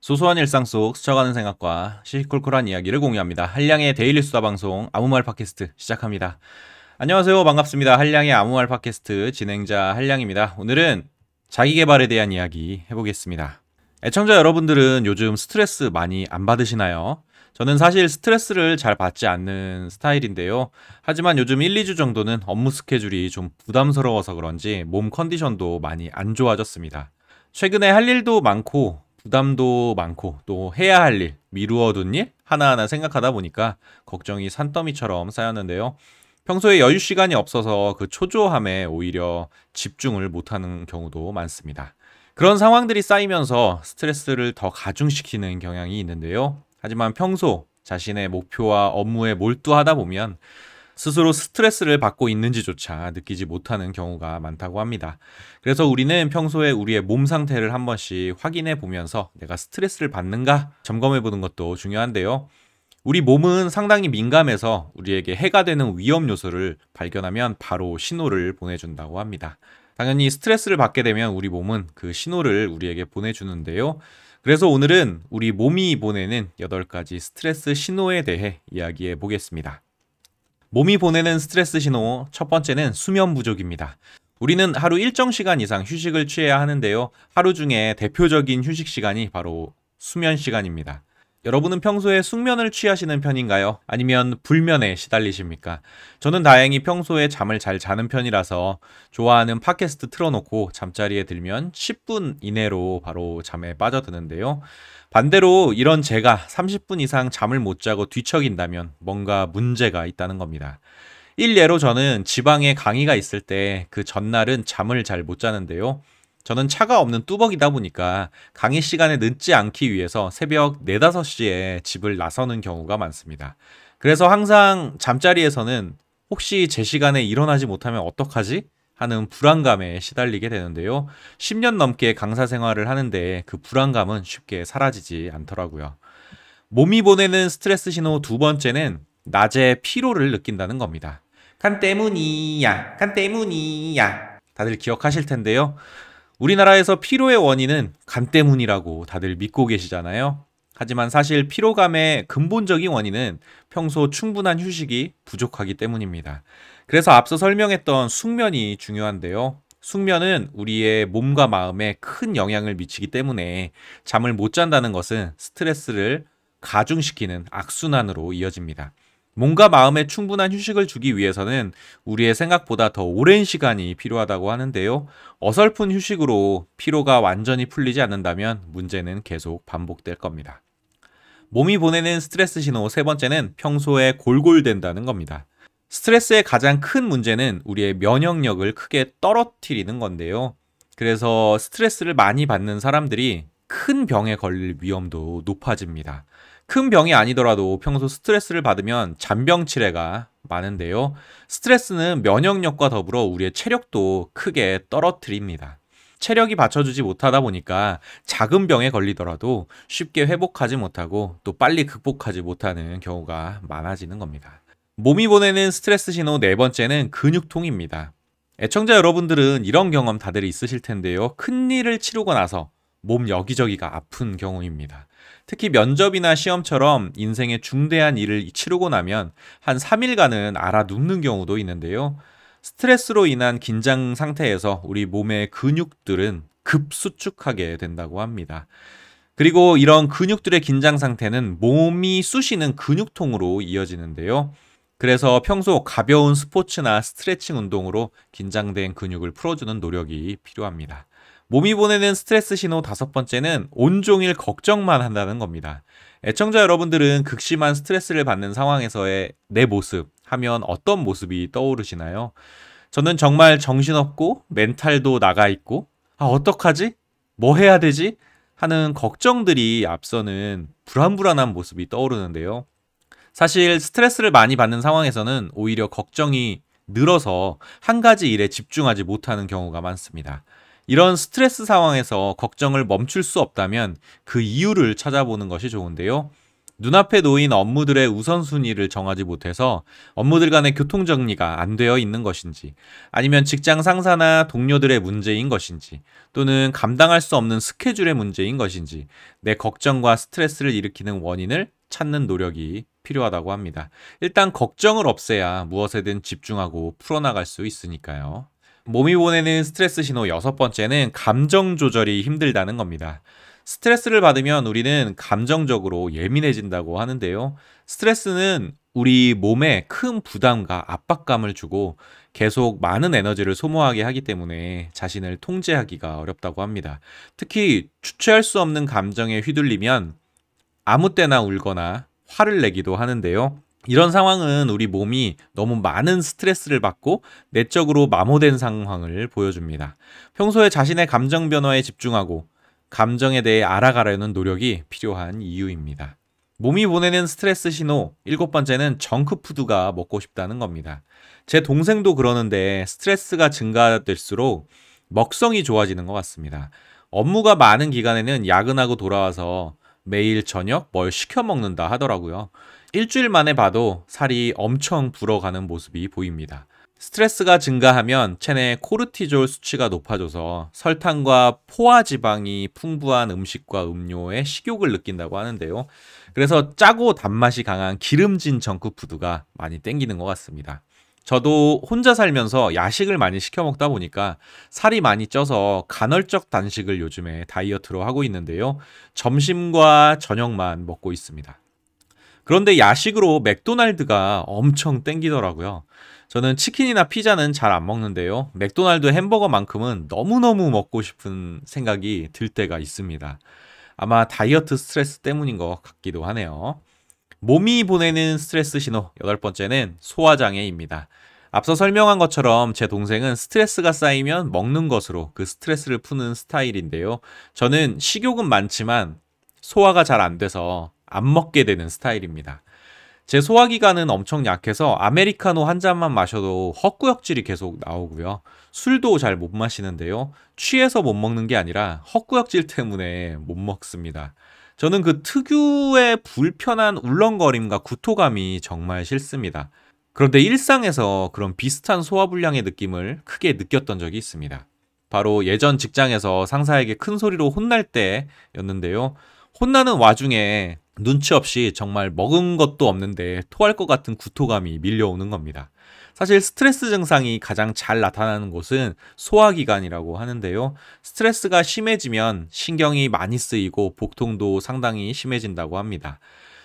소소한 일상 속 스쳐가는 생각과 시시콜콜한 이야기를 공유합니다. 한량의 daily 수다 방송 아무 말 팟캐스트 시작합니다. 안녕하세요. 반갑습니다. 한량의 아무 말 팟캐스트 진행자 한량입니다. 오늘은 자기 개발에 대한 이야기 해보겠습니다. 애청자 여러분들은 요즘 스트레스 많이 안 받으시나요? 저는 사실 스트레스를 잘 받지 않는 스타일인데요. 하지만 요즘 1, 2주 정도는 업무 스케줄이 좀 부담스러워서 그런지 몸 컨디션도 많이 안 좋아졌습니다. 최근에 할 일도 많고 부담도 많고 또 해야 할 일, 미루어둔 일 하나하나 생각하다 보니까 걱정이 산더미처럼 쌓였는데요. 평소에 여유 시간이 없어서 그 초조함에 오히려 집중을 못하는 경우도 많습니다. 그런 상황들이 쌓이면서 스트레스를 더 가중시키는 경향이 있는데요. 하지만 평소 자신의 목표와 업무에 몰두하다 보면 스스로 스트레스를 받고 있는지조차 느끼지 못하는 경우가 많다고 합니다. 그래서 우리는 평소에 우리의 몸 상태를 한 번씩 확인해 보면서 내가 스트레스를 받는가 점검해 보는 것도 중요한데요. 우리 몸은 상당히 민감해서 우리에게 해가 되는 위험 요소를 발견하면 바로 신호를 보내준다고 합니다. 당연히 스트레스를 받게 되면 우리 몸은 그 신호를 우리에게 보내주는데요. 그래서 오늘은 우리 몸이 보내는 8가지 스트레스 신호에 대해 이야기해 보겠습니다. 몸이 보내는 스트레스 신호 첫 번째는 수면 부족입니다. 우리는 하루 일정 시간 이상 휴식을 취해야 하는데요. 하루 중에 대표적인 휴식 시간이 바로 수면 시간입니다. 여러분은 평소에 숙면을 취하시는 편인가요? 아니면 불면에 시달리십니까? 저는 다행히 평소에 잠을 잘 자는 편이라서 좋아하는 팟캐스트 틀어놓고 잠자리에 들면 10분 이내로 바로 잠에 빠져드는데요. 반대로 이런 제가 30분 이상 잠을 못 자고 뒤척인다면 뭔가 문제가 있다는 겁니다. 일례로 저는 지방에 강의가 있을 때 그 전날은 잠을 잘 못 자는데요. 저는 차가 없는 뚜벅이다 보니까 강의 시간에 늦지 않기 위해서 새벽 4, 5시에 집을 나서는 경우가 많습니다. 그래서 항상 잠자리에서는 혹시 제 시간에 일어나지 못하면 어떡하지? 하는 불안감에 시달리게 되는데요. 10년 넘게 강사 생활을 하는데 그 불안감은 쉽게 사라지지 않더라고요. 몸이 보내는 스트레스 신호 두 번째는 낮에 피로를 느낀다는 겁니다. 간 때문이야, 간 때문이야. 다들 기억하실 텐데요. 우리나라에서 피로의 원인은 간 때문이라고 다들 믿고 계시잖아요. 하지만 사실 피로감의 근본적인 원인은 평소 충분한 휴식이 부족하기 때문입니다. 그래서 앞서 설명했던 숙면이 중요한데요. 숙면은 우리의 몸과 마음에 큰 영향을 미치기 때문에 잠을 못 잔다는 것은 스트레스를 가중시키는 악순환으로 이어집니다. 몸과 마음에 충분한 휴식을 주기 위해서는 우리의 생각보다 더 오랜 시간이 필요하다고 하는데요. 어설픈 휴식으로 피로가 완전히 풀리지 않는다면 문제는 계속 반복될 겁니다. 몸이 보내는 스트레스 신호 세 번째는 평소에 골골댄다는 겁니다. 스트레스의 가장 큰 문제는 우리의 면역력을 크게 떨어뜨리는 건데요. 그래서 스트레스를 많이 받는 사람들이 큰 병에 걸릴 위험도 높아집니다. 큰 병이 아니더라도 평소 스트레스를 받으면 잔병 치레가 많은데요. 스트레스는 면역력과 더불어 우리의 체력도 크게 떨어뜨립니다. 체력이 받쳐주지 못하다 보니까 작은 병에 걸리더라도 쉽게 회복하지 못하고 또 빨리 극복하지 못하는 경우가 많아지는 겁니다. 몸이 보내는 스트레스 신호 네 번째는 근육통입니다. 애청자 여러분들은 이런 경험 다들 있으실 텐데요. 큰 일을 치르고 나서 몸 여기저기가 아픈 경우입니다. 특히 면접이나 시험처럼 인생의 중대한 일을 치르고 나면 한 3일간은 알아 눕는 경우도 있는데요. 스트레스로 인한 긴장 상태에서 우리 몸의 근육들은 급수축하게 된다고 합니다. 그리고 이런 근육들의 긴장 상태는 몸이 쑤시는 근육통으로 이어지는데요. 그래서 평소 가벼운 스포츠나 스트레칭 운동으로 긴장된 근육을 풀어주는 노력이 필요합니다. 몸이 보내는 스트레스 신호 다섯 번째는 온종일 걱정만 한다는 겁니다. 애청자 여러분들은 극심한 스트레스를 받는 상황에서의 내 모습 하면 어떤 모습이 떠오르시나요? 저는 정말 정신없고 멘탈도 나가 있고 아 어떡하지? 뭐 해야 되지? 하는 걱정들이 앞서는 불안불안한 모습이 떠오르는데요. 사실 스트레스를 많이 받는 상황에서는 오히려 걱정이 늘어서 한 가지 일에 집중하지 못하는 경우가 많습니다. 이런 스트레스 상황에서 걱정을 멈출 수 없다면 그 이유를 찾아보는 것이 좋은데요. 눈앞에 놓인 업무들의 우선순위를 정하지 못해서 업무들 간의 교통 정리가 안 되어 있는 것인지, 아니면 직장 상사나 동료들의 문제인 것인지, 또는 감당할 수 없는 스케줄의 문제인 것인지, 내 걱정과 스트레스를 일으키는 원인을 찾는 노력이 필요하다고 합니다. 일단 걱정을 없애야 무엇에든 집중하고 풀어나갈 수 있으니까요. 몸이 보내는 스트레스 신호 여섯 번째는 감정 조절이 힘들다는 겁니다. 스트레스를 받으면 우리는 감정적으로 예민해진다고 하는데요. 스트레스는 우리 몸에 큰 부담과 압박감을 주고 계속 많은 에너지를 소모하게 하기 때문에 자신을 통제하기가 어렵다고 합니다. 특히 주체할 수 없는 감정에 휘둘리면 아무 때나 울거나 화를 내기도 하는데요. 이런 상황은 우리 몸이 너무 많은 스트레스를 받고 내적으로 마모된 상황을 보여줍니다. 평소에 자신의 감정 변화에 집중하고 감정에 대해 알아가려는 노력이 필요한 이유입니다. 몸이 보내는 스트레스 신호 일곱 번째는 정크푸드가 먹고 싶다는 겁니다. 제 동생도 그러는데 스트레스가 증가될수록 먹성이 좋아지는 것 같습니다. 업무가 많은 기간에는 야근하고 돌아와서 매일 저녁 뭘 시켜 먹는다 하더라고요. 일주일 만에 봐도 살이 엄청 불어가는 모습이 보입니다. 스트레스가 증가하면 체내 코르티졸 수치가 높아져서 설탕과 포화 지방이 풍부한 음식과 음료에 식욕을 느낀다고 하는데요. 그래서 짜고 단맛이 강한 기름진 정크푸드가 많이 땡기는 것 같습니다. 저도 혼자 살면서 야식을 많이 시켜 먹다 보니까 살이 많이 쪄서 간헐적 단식을 요즘에 다이어트로 하고 있는데요. 점심과 저녁만 먹고 있습니다. 그런데 야식으로 맥도날드가 엄청 땡기더라고요. 저는 치킨이나 피자는 잘 안 먹는데요. 맥도날드 햄버거만큼은 너무너무 먹고 싶은 생각이 들 때가 있습니다. 아마 다이어트 스트레스 때문인 것 같기도 하네요. 몸이 보내는 스트레스 신호 여덟 번째는 소화장애입니다. 앞서 설명한 것처럼 제 동생은 스트레스가 쌓이면 먹는 것으로 그 스트레스를 푸는 스타일인데요. 저는 식욕은 많지만 소화가 잘 안 돼서 안 먹게 되는 스타일입니다. 제 소화기관은 엄청 약해서 아메리카노 한 잔만 마셔도 헛구역질이 계속 나오고요. 술도 잘 못 마시는데요. 취해서 못 먹는 게 아니라 헛구역질 때문에 못 먹습니다. 저는 그 특유의 불편한 울렁거림과 구토감이 정말 싫습니다. 그런데 일상에서 그런 비슷한 소화불량의 느낌을 크게 느꼈던 적이 있습니다. 바로 예전 직장에서 상사에게 큰 소리로 혼날 때였는데요. 혼나는 와중에 눈치 없이 정말 먹은 것도 없는데 토할 것 같은 구토감이 밀려오는 겁니다. 사실 스트레스 증상이 가장 잘 나타나는 곳은 소화기관이라고 하는데요. 스트레스가 심해지면 신경이 많이 쓰이고 복통도 상당히 심해진다고 합니다.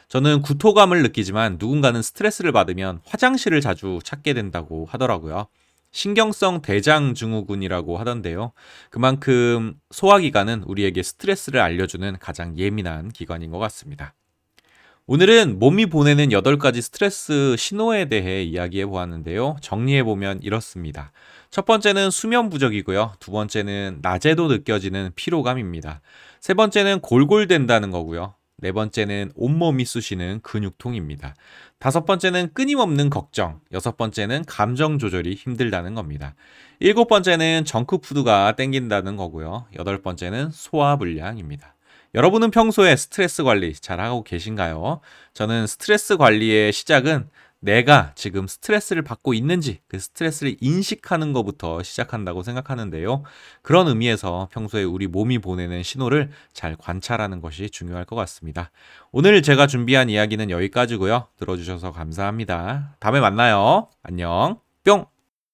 저는 구토감을 느끼지만 누군가는 스트레스를 받으면 화장실을 자주 찾게 된다고 하더라고요. 신경성 대장 증후군이라고 하던데요. 그만큼 소화기관은 우리에게 스트레스를 알려주는 가장 예민한 기관인 것 같습니다. 오늘은 몸이 보내는 8가지 스트레스 신호에 대해 이야기해 보았는데요. 정리해 보면 이렇습니다. 첫 번째는 수면 부족이고요. 두 번째는 낮에도 느껴지는 피로감입니다. 세 번째는 골골된다는 거고요. 네 번째는 온몸이 쑤시는 근육통입니다. 다섯 번째는 끊임없는 걱정. 여섯 번째는 감정 조절이 힘들다는 겁니다. 일곱 번째는 정크푸드가 땡긴다는 거고요. 여덟 번째는 소화불량입니다. 여러분은 평소에 스트레스 관리 잘 하고 계신가요? 저는 스트레스 관리의 시작은 내가 지금 스트레스를 받고 있는지 그 스트레스를 인식하는 것부터 시작한다고 생각하는데요. 그런 의미에서 평소에 우리 몸이 보내는 신호를 잘 관찰하는 것이 중요할 것 같습니다. 오늘 제가 준비한 이야기는 여기까지고요. 들어주셔서 감사합니다. 다음에 만나요. 안녕. 뿅!